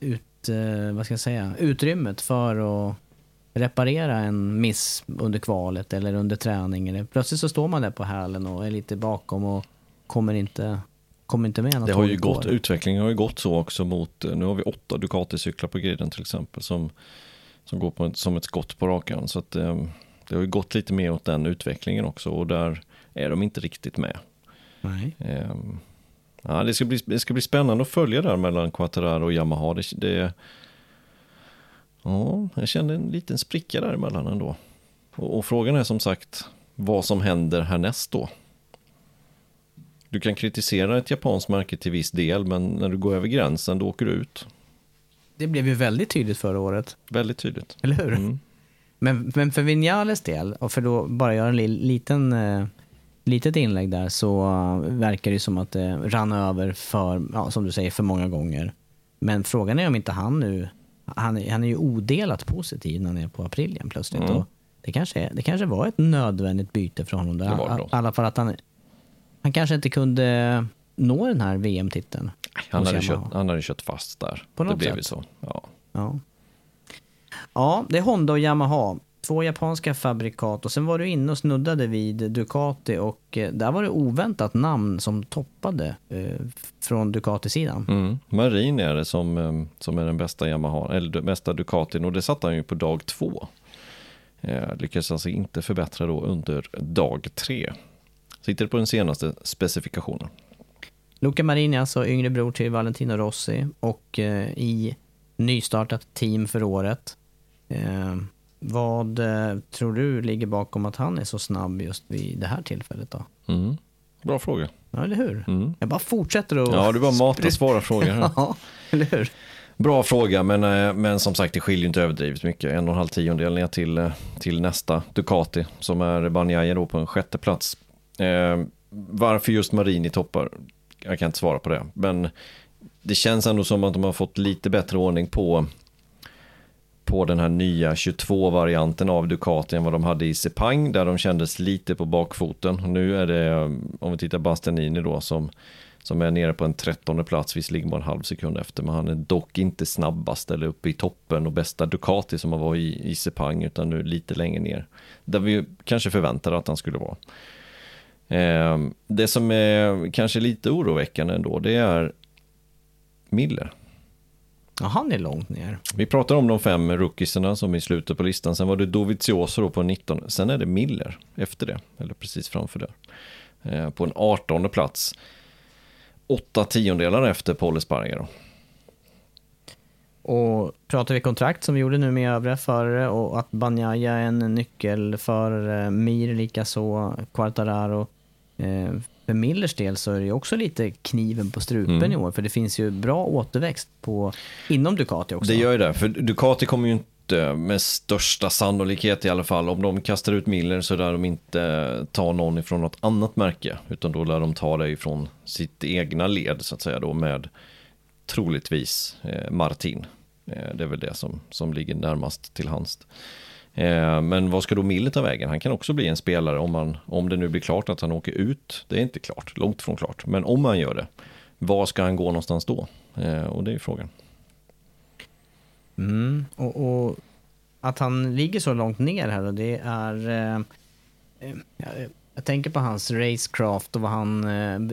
ut, eh, vad ska jag säga, utrymmet för att reparera en miss under kvalet eller under träning. Eller plötsligt så står man där på hälen och är lite bakom och kommer inte, kommer inte med. Det har ju gått, utvecklingen har ju gått så också mot, eh, nu har vi åtta Ducati-cyklar på griden till exempel som, som går på, som ett skott på rakan. Så att, eh, det har ju gått lite mer åt den utvecklingen också och där är de inte riktigt med. Nej. Eh, ja, det, ska bli, det ska bli spännande att följa där mellan Quattararo och Yamaha. Det, det, ja, jag kände en liten spricka däremellan ändå. Och, och frågan är som sagt vad som händer härnäst då. Du kan kritisera ett japanskt märke till viss del, men när du går över gränsen då åker du ut. Det blev ju väldigt tydligt förra året, Väldigt tydligt. eller hur? Mm. Men, men för Vinales del, och för då bara göra en li, liten, eh, litet inlägg där, så eh, verkar det som att det rann över för, ja, som du säger, för många gånger. Men frågan är om inte han nu, han, är- han är ju odelat positiv när han är på Aprilien plötsligt. Mm. Det, kanske, det kanske var ett nödvändigt byte för honom. Där. Det var det I alla fall att han, han kanske inte kunde nå den här VM-titeln. Han, hade kört, han hade kört fast där. På det något blev sätt. ju så. Ja. Ja. ja, det är Honda och Yamaha. Två japanska fabrikat och sen var du inne och snuddade vid Ducati och eh, där var det oväntat namn som toppade eh, från Ducati-sidan. Mm. Marin är det som, eh, som är den bästa Yamaha, eller bästa Ducatin och det satte han ju på dag två. Eh, lyckades alltså inte förbättra då under dag tre. Sitter på den senaste specifikationen. Luca Marini, alltså yngre bror till Valentino Rossi och eh, i nystartat team för året. Vad eh, tror du ligger bakom att han är så snabb just vid det här tillfället då? Mm. Bra fråga. Ja, eller hur? Mm. Jag bara fortsätter att... Ja, du bara matar svåra frågor. ja, eller hur? Bra fråga, men, eh, men som sagt det skiljer inte överdrivet mycket. En och en halv tiondel ner till, eh, till nästa Ducati som är Banjaya då på en sjätte plats. Eh, varför just Marini toppar? Jag kan inte svara på det, men det känns ändå som att de har fått lite bättre ordning på på den här nya 22-varianten av Ducati än vad de hade i Sepang där de kändes lite på bakfoten. Nu är det, om vi tittar Bastianini då, som, som är nere på en trettonde plats, visserligen bara en halv sekund efter, men han är dock inte snabbast eller uppe i toppen och bästa Ducati som har varit i, i Sepang, utan nu lite längre ner. Där vi kanske förväntade att han skulle vara. Eh, det som är kanske lite oroväckande ändå, det är Miller. Ja, han är långt ner. Vi pratar om de fem rookiesarna som är i slutet på listan. Sen var det Dovizioso då på 19. Sen är det Miller efter det, eller precis framför det. Eh, på en 18 plats. Åtta tiondelar efter Paul Espargaro. Och pratar vi kontrakt som vi gjorde nu med övriga förare och att Banjaya är en nyckelförare, Mir likaså, Quartararo. Eh, för Millers del så är det också lite kniven på strupen Mm. i år, för det finns ju bra återväxt på, inom Ducati också. Det gör ju det, för Ducati kommer ju inte med största sannolikhet i alla fall, om de kastar ut Miller så lär de inte ta någon ifrån något annat märke, utan då lär de ta det ifrån sitt egna led så att säga då med troligtvis eh, Martin. Eh, det är väl det som, som ligger närmast till hands. Eh, men vad ska då Mille ta vägen? Han kan också bli en spelare om, man, om det nu blir klart att han åker ut. Det är inte klart, långt ifrån klart. Men om han gör det, var ska han gå någonstans då? Eh, och det är ju frågan. Mm, och, och att han ligger så långt ner här då, det är... Eh, eh jag, tänker på hans racecraft och vad han,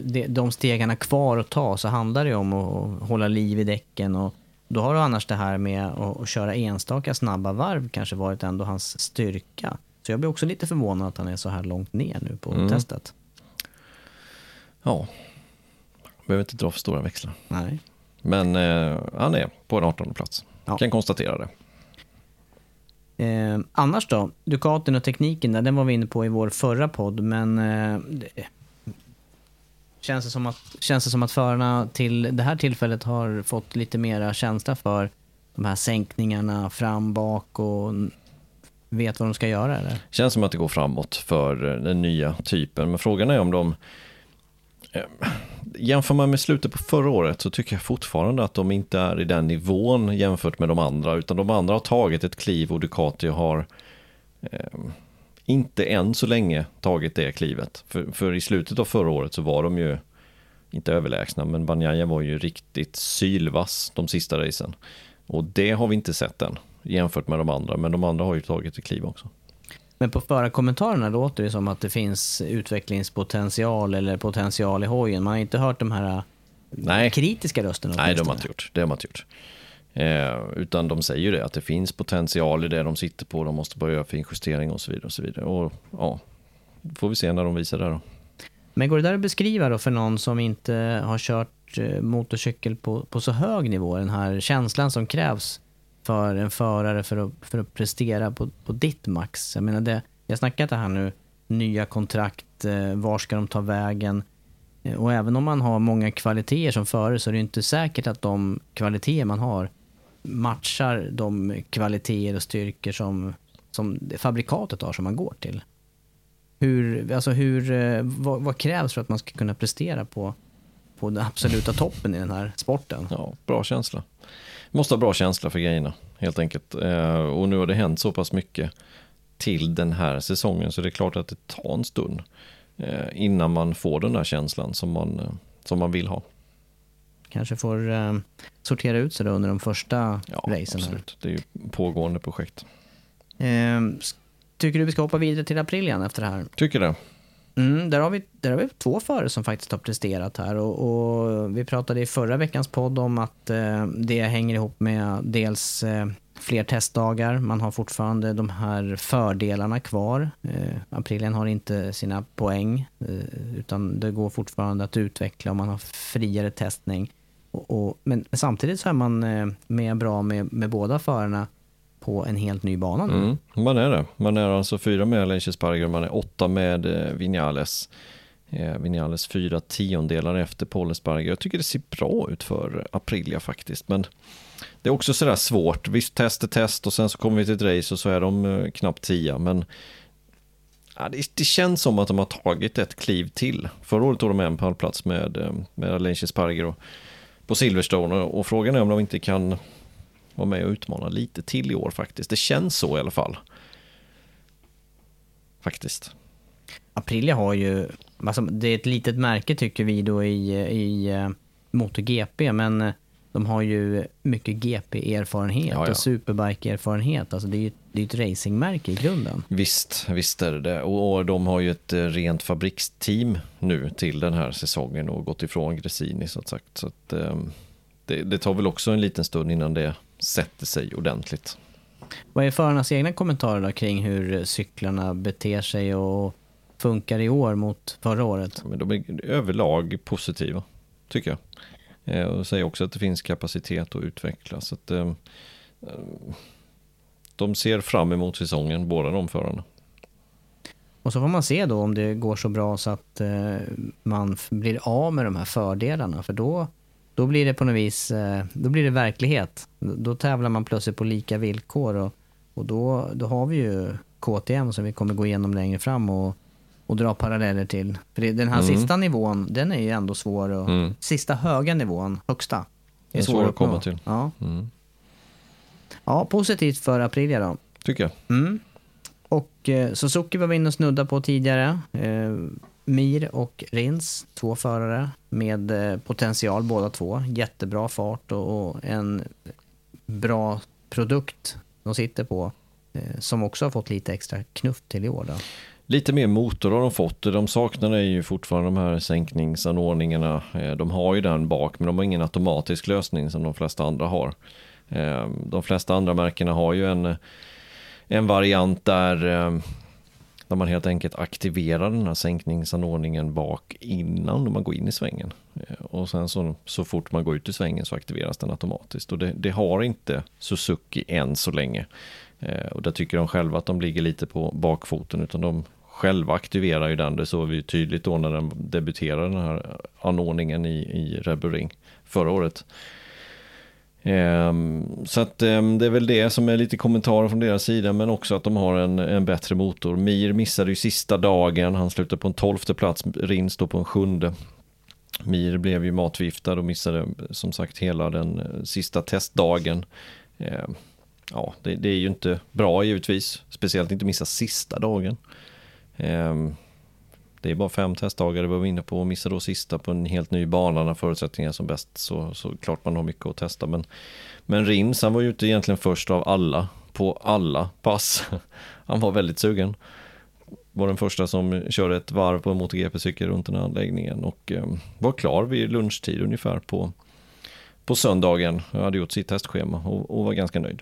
de, de steg han har kvar att ta så handlar det ju om att hålla liv i däcken och då har annars det här med att, att köra enstaka snabba varv kanske varit ändå hans styrka. Så jag blir också lite förvånad att han är så här långt ner nu på Mm. testet. Ja, behöver inte dra för stora växlar. Nej. Men eh, han är på en 18 plats. Ja. Kan konstatera det. Eh, annars då? Ducatin och tekniken där, den var vi inne på i vår förra podd, men eh, känns, det som att, känns det som att förarna till det här tillfället har fått lite mera känsla för de här sänkningarna fram, bak och vet vad de ska göra eller? Känns som att det går framåt för eh, den nya typen. Men frågan är om de... Eh, jämför man med slutet på förra året så tycker jag fortfarande att de inte är i den nivån jämfört med de andra. Utan de andra har tagit ett kliv och Ducati har eh, inte än så länge tagit det klivet. För, för i slutet av förra året så var de ju inte överlägsna, men Banjaya var ju riktigt sylvass de sista racen. Och det har vi inte sett än jämfört med de andra, men de andra har ju tagit ett kliv också. Men på förarkommentarerna låter det som att det finns utvecklingspotential eller potential i hojen. Man har inte hört de här Nej. kritiska rösterna. Nej, de har åtminstone. inte gjort. Det har man inte gjort. Eh, utan de säger ju det, att det finns potential i det de sitter på, de måste bara göra finjustering och så vidare. Och så vidare. Och ja, får vi se när de visar det då. Men går det där att beskriva då för någon som inte har kört eh, motorcykel på, på så hög nivå, den här känslan som krävs för en förare för att, för att prestera på, på ditt max? Jag menar, det, jag snackar det här nu, nya kontrakt, eh, var ska de ta vägen? Eh, och även om man har många kvaliteter som förare så är det inte säkert att de kvaliteter man har matchar de kvaliteter och styrkor som, som fabrikatet har som man går till. Hur, alltså hur, eh, vad, vad krävs för att man ska kunna prestera på, på den absoluta toppen i den här sporten? Ja, bra känsla. Måste ha bra känsla för grejerna, helt enkelt. Eh, och nu har det hänt så pass mycket till den här säsongen, så det är klart att det tar en stund eh, innan man får den där känslan som man, som man vill ha. Kanske får eh, sortera ut sig under de första Ja, racen. Här. absolut. Det är ju pågående projekt. Eh, tycker du vi ska hoppa vidare till april igen efter det här? Tycker det. Mm, där, har vi, där har vi två förare som faktiskt har presterat här och, och vi pratade i förra veckans podd om att eh, det hänger ihop med dels eh, fler testdagar. Man har fortfarande de här fördelarna kvar. Eh, Aprilien har inte sina poäng, eh, utan det går fortfarande att utveckla och man har friare testning. Och, och, men samtidigt så är man eh, med bra med, med båda förarna på en helt ny bana nu. Mm, man är det. Man är alltså fyra med Aleix Sparger, man är åtta med eh, Vinales. Eh, Vinales fyra tiondelar efter Paul Sparger. Jag tycker det ser bra ut för Aprilia faktiskt. Men det är också sådär svårt. Visst, test är test och sen så kommer vi till ett race och så är de eh, knappt tia. Men ja, det, det, känns som att de har tagit ett kliv till. Förra året tog de en pallplats med, eh, med Aleix Sparger på Silverstone. Och, frågan är om de inte kan vara med och utmana lite till i år faktiskt. Det känns så i alla fall. Faktiskt. Aprilia har ju, alltså det är ett litet märke tycker vi då i, i uh, MotoGP, men eh, de har ju mycket GP-erfarenhet ja, ja. och Superbike-erfarenhet. Alltså det är ju det är ett racingmärke i grunden. Visst, visst är det det. Och, och, de har ju ett eh, rent fabriksteam nu till den här säsongen och gått ifrån Gresini så att sagt. Så att, um, det, det tar väl också en liten stund innan det sätter sig ordentligt. Vad är förarnas egna kommentarer då kring hur cyklarna beter sig och funkar i år mot förra året? Men de är överlag positiva, tycker jag. Eh, och säger också att det finns kapacitet att utveckla. Så att, eh, de ser fram emot säsongen, båda de förarna. Och så får man se då om det går så bra så att eh, man blir av med de här fördelarna. För då då blir det på något vis, eh, då blir det verklighet. Då tävlar man plötsligt på lika villkor och, och då, då har vi ju KTM som vi kommer gå igenom längre fram och, och dra paralleller till. För den här mm. sista nivån, den är ju ändå svår och, mm. Sista höga nivån, högsta, är, är svår att komma till. Ja. Mm. Ja, positivt för Aprilia då. Tycker jag. Mm. Och eh, Suzuki var vi inne och snudda på tidigare. Eh, Mir och Rins, två förare med eh, potential båda två. Jättebra fart och en bra produkt de sitter på eh, som också har fått lite extra knuff till i år. Då. Lite mer motor har de fått. De saknar är ju fortfarande de här sänkningsanordningarna. Eh, de har ju den bak men de har ingen automatisk lösning som de flesta andra har. Ehm, de flesta andra märkena har ju en, en variant där ehm, där man helt enkelt aktiverar den här sänkningsanordningen bak innan man går in i svängen. Ehm, och sen så, så fort man går ut i svängen så aktiveras den automatiskt. Och det, det har inte Suzuki än så länge. Och där tycker de själva att de ligger lite på bakfoten utan de själva aktiverar ju den. Det såg vi ju tydligt då när den debuterade den här anordningen i, i Red Ring förra året. Ehm, så att ehm, det är väl det som är lite kommentarer från deras sida, men också att de har en, en bättre motor. Mir missade ju sista dagen, han slutade på en tolfte plats, Rins då på en sjunde. Mir blev ju matviftad och missade som sagt hela den eh, sista testdagen. Ehm, ja, det, det, är ju inte bra givetvis, speciellt inte missa sista dagen. Det är bara fem testdagar, det var vi inne på, och missa då sista på en helt ny bana när förutsättningarna är som bäst så, så klart man har mycket att testa. Men, men Rins, han var ju inte egentligen först av alla på alla pass. Han var väldigt sugen. Var den första som körde ett varv på en MotoGP-cykel runt den här anläggningen och eh, var klar vid lunchtid ungefär på, på söndagen. Jag hade gjort sitt testschema och, och var ganska nöjd.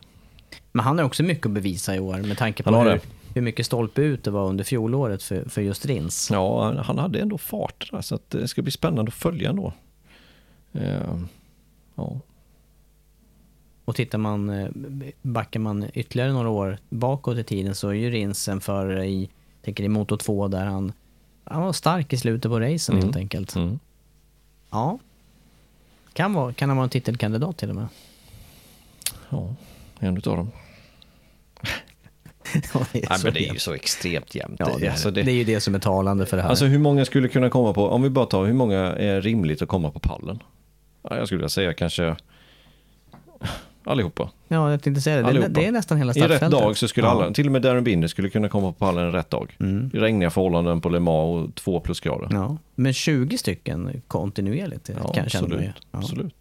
Men han har också mycket att bevisa i år med tanke på hur, hur mycket stolpe ut det var under fjolåret för, för just Rins. Ja, han hade ändå fart där, så att det ska bli spännande att följa ändå. Uh, ja. Och tittar man, eh, backar man ytterligare några år bakåt i tiden så är ju Rins en förare i, tänker i Moto 2 där han, han var stark i slutet på racen mm. helt enkelt. Mm. Ja. Kan, vara, kan han vara en titelkandidat till och med? Ja, en utav dem. det, är Nej, men det är ju så extremt jämnt. Ja, det, är, alltså det, det är ju det som är talande för det här. Alltså hur många skulle kunna komma på, om vi bara tar hur många är rimligt att komma på pallen? Ja, jag skulle vilja säga kanske allihopa. Ja, jag tänkte säga det. Det, det är nästan hela startfältet. I rätt dag så skulle ja. alla, till och med Darren Binder skulle kunna komma på pallen en rätt dag. Mm. I regniga förhållanden på Le Mans och två plusgrader. Ja, men 20 stycken kontinuerligt ja, kan absolut, ja. absolut.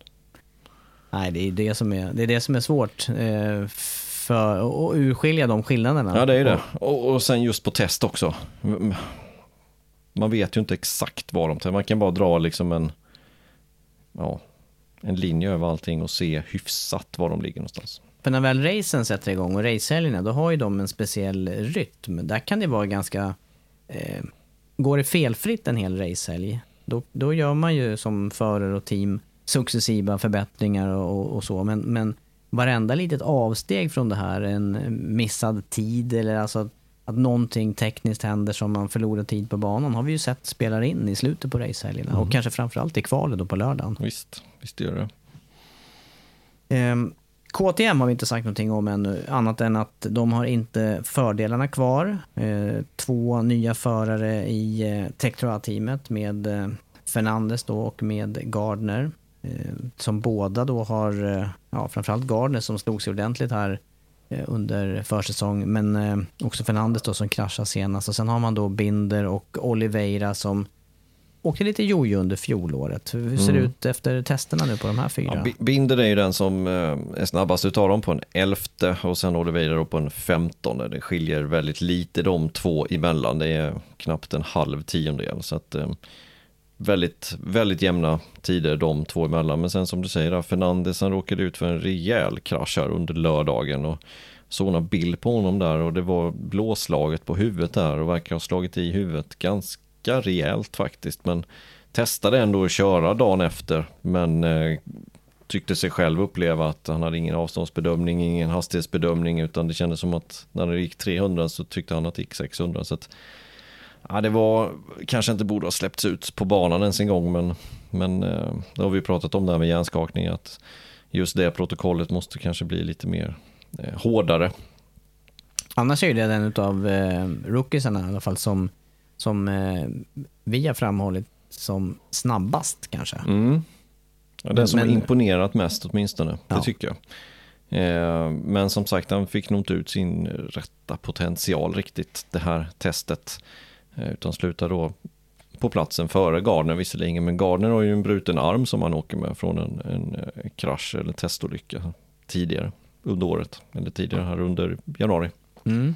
Nej, det är det som är, det är, det som är svårt. Eh, för att urskilja de skillnaderna. Ja, det är det. Och, och sen just på test också. Man vet ju inte exakt vad de tar. Man kan bara dra liksom en, ja, en linje över allting och se hyfsat var de ligger någonstans. när väl racen sätter igång och racehelgerna, då har ju de en speciell rytm. Där kan det vara ganska... Eh, går det felfritt en hel racehelg, då, då gör man ju som förare och team successiva förbättringar och, och så. Men, men varenda litet avsteg från det här, en missad tid eller alltså att någonting tekniskt händer som man förlorar tid på banan har vi ju sett spelar in i slutet på racehelgerna mm. och kanske framförallt i kvalet då på lördagen. Visst, visst gör det. Um, KTM har vi inte sagt någonting om ännu, annat än att de har inte fördelarna kvar. Uh, två nya förare i uh, Tektroa-teamet med uh, Fernandes då och med Gardner. Som båda då har, ja framförallt Gardner som slog sig ordentligt här under försäsong, men också Fernandes då som kraschade senast. Och sen har man då Binder och Oliveira som åkte lite jojo under fjolåret. Hur ser det mm. ut efter testerna nu på de här fyra? Ja, Binder är ju den som eh, är snabbast utav dem på en elfte och sen Oliveira på en femtonde. Det skiljer väldigt lite de två emellan. Det är knappt en halv tiondel. Så att, eh, väldigt, väldigt jämna tider de två emellan. Men sen som du säger, Fernandes han råkade ut för en rejäl krasch här under lördagen. Och såg en bild på honom där och det var blåslaget på huvudet där och verkar ha slagit i huvudet ganska ganska rejält faktiskt. Men testade ändå att köra dagen efter. Men eh, tyckte sig själv uppleva att han hade ingen avståndsbedömning, ingen hastighetsbedömning. Utan det kändes som att när det gick 300 så tyckte han att det gick 600. Så att, ja, det var kanske inte borde ha släppts ut på banan ens en gång. Men, men eh, det har vi pratat om där med hjärnskakning. Att just det protokollet måste kanske bli lite mer eh, hårdare. Annars är det den av eh, rookiesarna i alla fall som som eh, vi har framhållit som snabbast kanske. Mm. Ja, den som men, har imponerat mest åtminstone, ja. det tycker jag. Eh, men som sagt, han fick nog inte ut sin rätta potential riktigt det här testet. Eh, utan slutar då på platsen före Gardner visserligen. Men Gardner har ju en bruten arm som han åker med från en, en eh, krasch eller testolycka tidigare under året. Eller tidigare här under januari. Mm.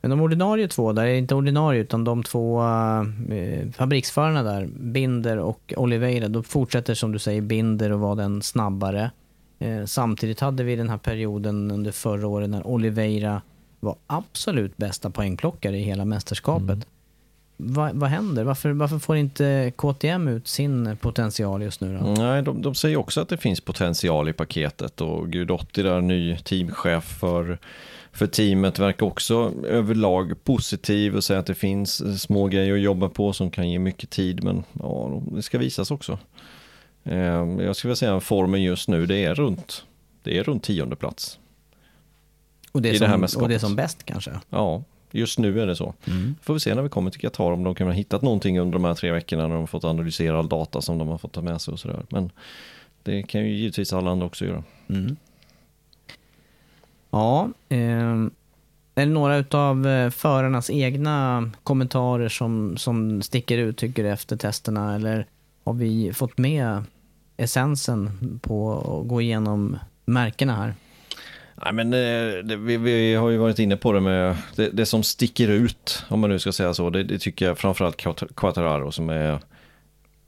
Men de ordinarie två där, är inte ordinarie utan de två eh, fabriksförarna där, Binder och Oliveira, då fortsätter som du säger Binder att vara den snabbare. Eh, samtidigt hade vi den här perioden under förra året när Oliveira var absolut bästa poängplockare i hela mästerskapet. Mm. Va, vad händer? Varför, varför får inte KTM ut sin potential just nu? Då? Nej, de, de säger också att det finns potential i paketet och Gudotti där, ny teamchef för för teamet verkar också överlag positiv och säga att det finns små grejer att jobba på som kan ge mycket tid men ja, det ska visas också. Eh, jag skulle vilja säga att formen just nu det är runt, det är runt tionde plats. Och det, är som, det och det är som bäst kanske? Ja, just nu är det så. Mm. Får vi se när vi kommer till Qatar om de kan ha hittat någonting under de här tre veckorna när de fått analysera all data som de har fått ta med sig och sådär. Men det kan ju givetvis alla andra också göra. Mm. Ja, eh, är det några av eh, förarnas egna kommentarer som, som sticker ut tycker efter testerna eller har vi fått med essensen på att gå igenom märkena här? Nej, men eh, det, vi, vi, har ju varit inne på det med det, det, som sticker ut, om man nu ska säga så. Det, det tycker jag framförallt Quattararo som är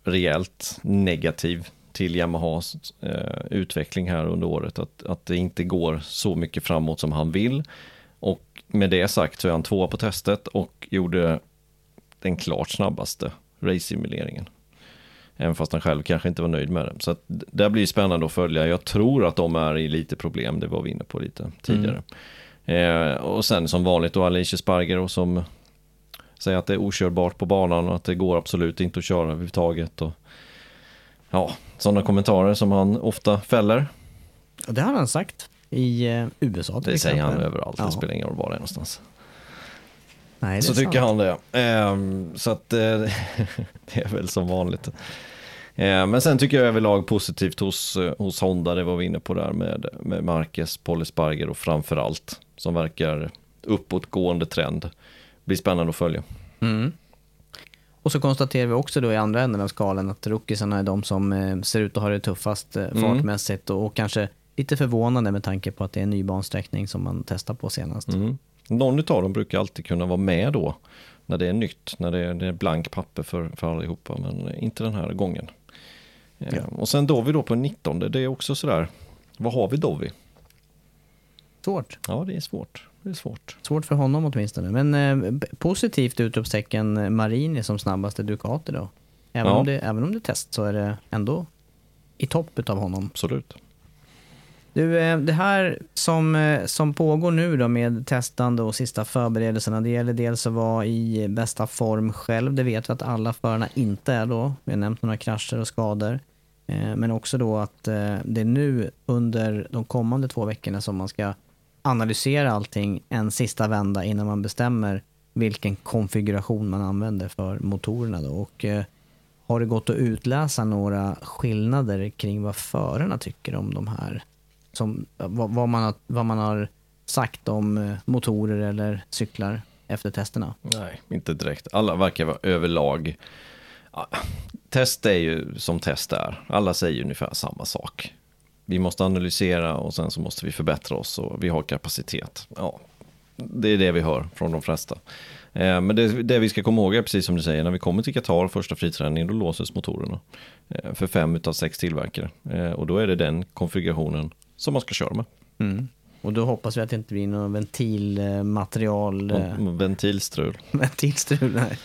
rejält negativ till Yamahas eh, utveckling här under året. Att, att det inte går så mycket framåt som han vill. Och med det sagt så är han tvåa på testet och gjorde den klart snabbaste race-simuleringen. Även fast han själv kanske inte var nöjd med det. Så att det blir spännande att följa. Jag tror att de är i lite problem, det var vi inne på lite tidigare. Mm. Eh, och sen som vanligt då Alicia Sparger och som säger att det är okörbart på banan och att det går absolut inte att köra överhuvudtaget. Och, ja, sådana kommentarer som han ofta fäller. Det har han sagt i eh, USA till Det säger han överallt, ja. det spelar ingen roll var det är någonstans. Nej, så tycker han det. Ehm, så att eh, det är väl som vanligt. Ehm, men sen tycker jag överlag positivt hos, eh, hos Honda, det var vi inne på där med, med Marquez, Polisparger och framförallt som verkar uppåtgående trend. Blir spännande att följa. Mm. Och så konstaterar vi också då i andra änden av skalan att rookiesarna är de som eh, ser ut att ha det tuffast eh, mm. fartmässigt och, och kanske lite förvånande med tanke på att det är en ny bansträckning som man testar på senast. Mm. Någon av dem brukar alltid kunna vara med då när det är nytt, när det är, det är blank papper för, för allihopa, men inte den här gången. Ja. Och sen Dovi då på 19, det är också sådär, vad har vi Dovi? Svårt. Ja, det är svårt. Det är svårt. Svårt för honom åtminstone. Men eh, positivt utropstecken eh, Marini som snabbaste Ducati då. Även, Ja. om det, även om det är test så är det ändå i topp utav honom. Absolut. Du, eh, det här som, eh, som pågår nu då med testande och sista förberedelserna, det gäller dels att vara i bästa form själv. Det vet vi att alla förarna inte är då. Vi har nämnt några krascher och skador. Eh, men också då att det är nu under de kommande två veckorna som man ska analysera allting en sista vända innan man bestämmer vilken konfiguration man använder för motorerna. Då. Och, har det gått att utläsa några skillnader kring vad förarna tycker om de här som, vad, vad, man har, vad man har sagt om eh, motorer eller cyklar efter testerna. Nej, inte direkt. Alla verkar vara överlag. Ja, Test är ju som test är. Alla säger ungefär samma sak. Vi måste analysera och sen så måste vi förbättra oss och vi har kapacitet. Ja, det är det vi hör från de flesta. Eh, men det, det vi ska komma ihåg är precis som du säger, när vi kommer till Qatar första friträningen, då låses motorerna. Eh, för fem utav sex tillverkare. Och då är det den konfigurationen som man ska köra med. Mm. Och då hoppas vi att det inte blir något ventilmaterial, eh, Ventilstrul. ventilstrul. Nej.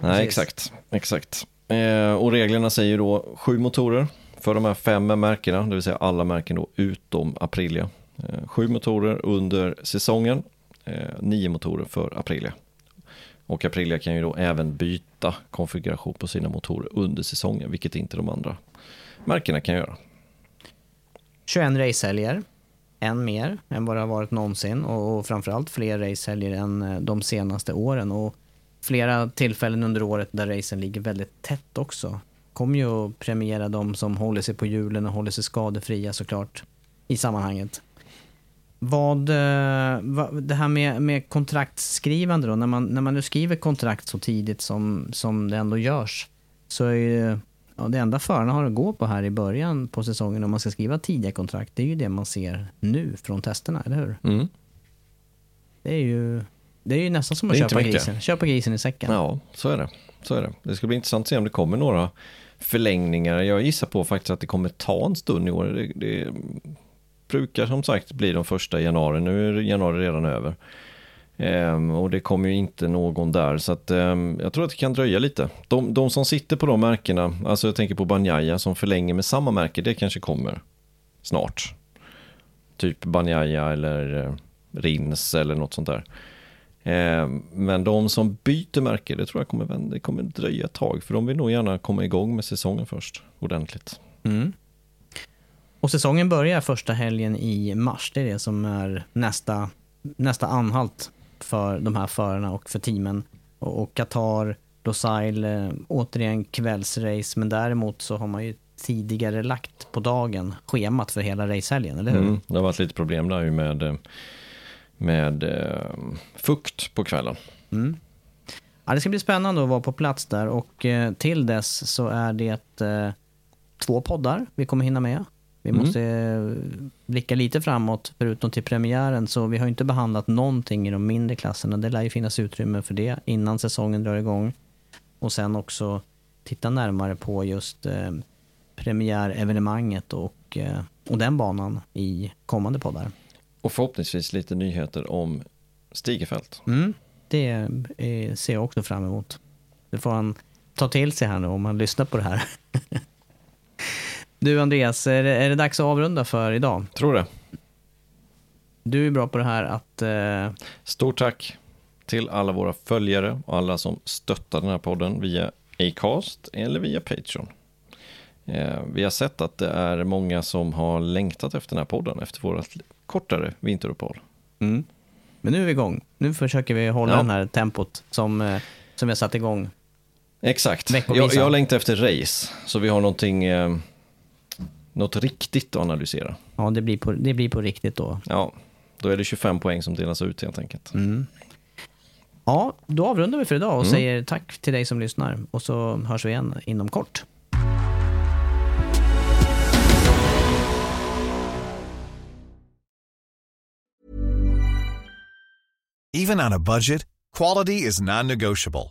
Nej, Precis. exakt. exakt. Eh, och reglerna säger då sju motorer för de här fem märkena, det vill säga alla märken då utom Aprilia. Eh, sju motorer under säsongen, eh, nio motorer för Aprilia. Och Aprilia kan ju då även byta konfiguration på sina motorer under säsongen, vilket inte de andra märkena kan göra. 21 racehelger, en mer än vad det har varit någonsin och, och framförallt fler racehelger än eh, de senaste åren och flera tillfällen under året där racen ligger väldigt tätt också. Kommer ju att premiera de som håller sig på hjulen och håller sig skadefria såklart i sammanhanget. Vad, eh, vad det här med, med kontraktskrivande då, när man, när man nu skriver kontrakt så tidigt som, som det ändå görs, så är ju ja, det enda förarna har att gå på här i början på säsongen om man ska skriva tidiga kontrakt, det är ju det man ser nu från testerna, eller hur? Mm. Det är ju, det är ju nästan som att köpa grisen, köpa grisen i säcken. Ja, så är det. Så är det. Det ska bli intressant att se om det kommer några förlängningar. Jag gissar på faktiskt att det kommer ta en stund i år. Det, det brukar som sagt bli de första januari. Nu är januari redan över. Ehm, och det kommer ju inte någon där. Så att, ehm, jag tror att det kan dröja lite. De, de som sitter på de märkena, alltså jag tänker på Banjaya som förlänger med samma märke, det kanske kommer snart. Typ Banjaya eller eh, Rins eller något sånt där. Ehm, men de som byter märke, det tror jag kommer, det kommer dröja ett tag. För de vill nog gärna komma igång med säsongen först, ordentligt. Mm. Och säsongen börjar första helgen i mars. Det är det som är nästa, nästa anhalt för de här förarna och för teamen. Och, Qatar, Losail, eh, återigen kvällsrace. Men däremot så har man ju tidigare lagt på dagen schemat för hela racehelgen, eller hur? Mm. Det har varit lite problem där ju med, eh, med eh, fukt på kvällen. Mm. Ja, det ska bli spännande att vara på plats där och till dess så är det två poddar vi kommer hinna med. Vi Mm. måste eh, blicka lite framåt förutom till premiären så vi har inte behandlat någonting i de mindre klasserna. Det lär ju finnas utrymme för det innan säsongen drar igång. Och sen också titta närmare på just eh, premiärevenemanget och, eh, och den banan i kommande poddar. Och förhoppningsvis lite nyheter om Stigefält. Mm, det eh, ser jag också fram emot. Det får han ta till sig här nu om han lyssnar på det här. Du Andreas, är det, är det dags att avrunda för idag? Tror det. Du är bra på det här att... Eh, Stort tack till alla våra följare och alla som stöttar den här podden via Acast eller via Patreon. Eh, vi har sett att det är många som har längtat efter den här podden efter vårt kortare vinteruppehåll. mm. Men nu är vi igång. Nu försöker vi hålla Ja. den här tempot som, eh, som vi har satt igång. Exakt. Jag, jag längtar efter race, så vi har någonting, eh, något riktigt att analysera. Ja, det blir på, det blir på riktigt då. Ja, då är det 25 poäng som delas ut helt enkelt. Mm. Ja, då avrundar vi för idag och Mm. säger tack till dig som lyssnar. Och så hörs vi igen inom kort. Even on a budget, quality is non-negotiable.